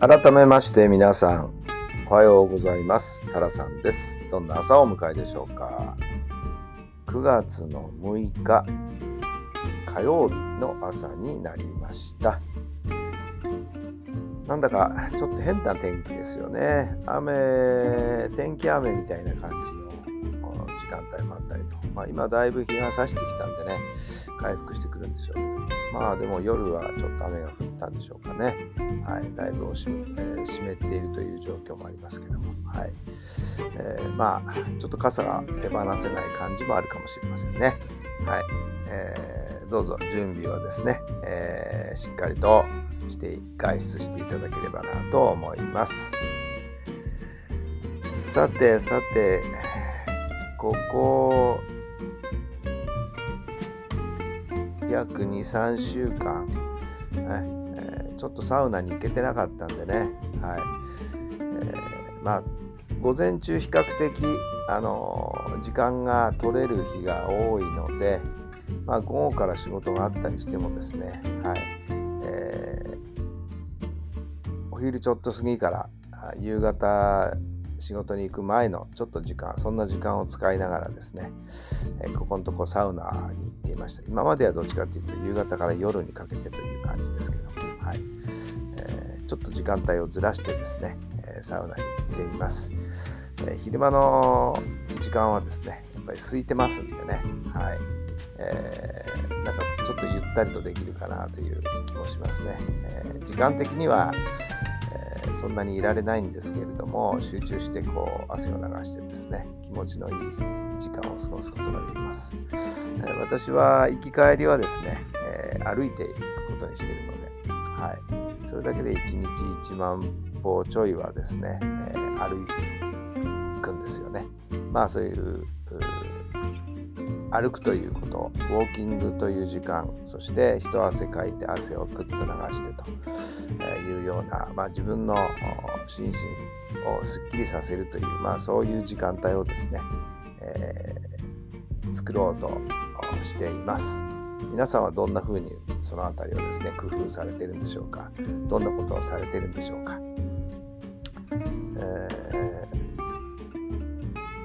改めまして皆さんおはようございます。タラさんです。どんな朝をお迎えでしょうか？9月の6日火曜日の朝になりました。なんだかちょっと変な天気ですよね。雨天気雨みたいな感じの時間帯もあ、まあ、今だいぶ日が差してきたんでね回復してくるんでしょうけどまあでも夜はちょっと雨が降ったんでしょうかね。はい、だいぶおし、えー、湿っているという状況もありますけども、はい。えー、まあ、ちょっと傘が手放せない感じもあるかもしれませんね。はい。えー、どうぞ準備をですね、えー、しっかりとして外出していただければなと思います。さてさて、ここ約23週間、ねえー、ちょっとサウナに行けてなかったんでね、はい。えー、まあ午前中比較的、あのー、時間が取れる日が多いので、まあ、午後から仕事があったりしてもですね、はい。えー、お昼ちょっと過ぎから夕方仕事に行く前のちょっと時間そんな時間を使いながらですね、えー、ここのとこサウナに行っていました。今まではどっちかというと夕方から夜にかけてという感じですけども、はい。えー、ちょっと時間帯をずらしてですね、え、サウナに行っています、え昼間の時間はですねやっぱり空いてますんでねはい。えー、なんかちょっとゆったりとできるかなという気もしますね。え、時間的には、そんなにいられないんですけれども集中してこう汗を流してですね気持ちのいい時間を過ごすことができます、えー、私は行き帰りはですね、えー、歩いていくことにしているので、はい、それだけで1日1万歩ちょいはですね、えー、歩くんですよね。まあそういう歩くということウォーキングという時間そして一汗かいて汗をくっと流してというような、まあ、自分の心身をすっきりさせるという、まあ、そういう時間帯をですね、えー、作ろうとしています。皆さんはどんな風にその辺りをですね工夫されてるんでしょうか？どんなことをされてるんでしょうか、えー、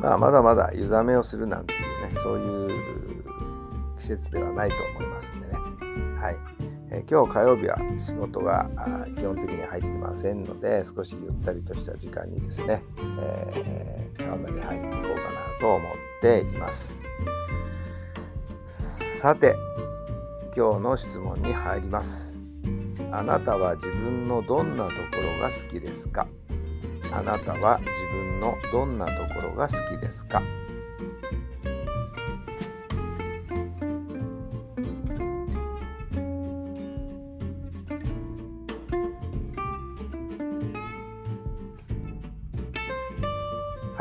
まあ、まだまだ湯冷めをするなんていうそういう季節ではないと思いますんでね。はい、えー、今日火曜日は仕事が基本的に入ってませんので少しゆったりとした時間にですね、えー、サウナに入っていこうかなと思っています。さて今日の質問に入ります。あなたは自分のどんなところが好きですか？あなたは自分のどんなところが好きですか？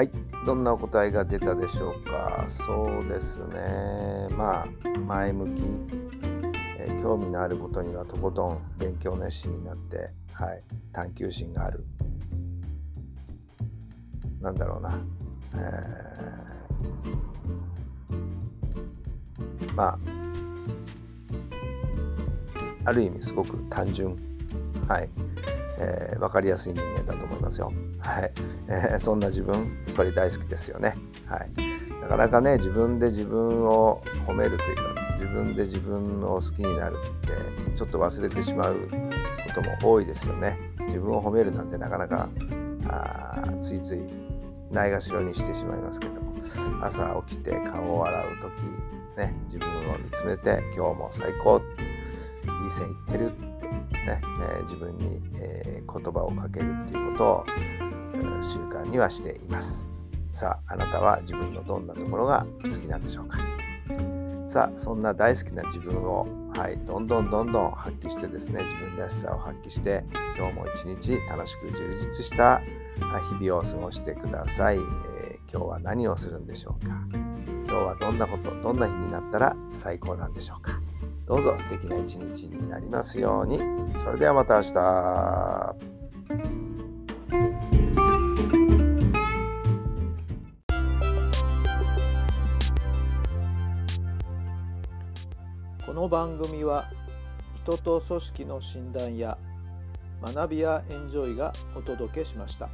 はい、どんなお答えが出たでしょうか？そうですね。まあ、前向き、えー、興味のあることにはとことん勉強熱心になって、はい、探求心がある。なんだろうな。えー、まあ、ある意味すごく単純。はい。えー、分かりやすい人間だと思いますよ。はいえー、そんな自分やっぱり大好きですよね。はい、なかなかね自分で自分を褒めるというか自分で自分を好きになるってちょっと忘れてしまうことも多いですよね。自分を褒めるなんてなかなかあついついないがしろにしてしまいますけども朝起きて顔を洗う時、ね、自分を見つめて今日も最高いい線いってるね、え自分に、え言葉をかけるっていうことを、習慣にはしています。さあ、あなたは自分のどんなところが好きなんでしょうか？さあそんな大好きな自分を、はい、どんどんどんどん発揮してですね自分らしさを発揮して今日も一日楽しく充実した日々を過ごしてください、えー、今日は何をするんでしょうか？今日はどんなことどんな日になったら最高なんでしょうか？どうぞ素敵な一日になりますようにそれではまた明日この番組は人と組織の診断や学びやエンジョイがお届けしました。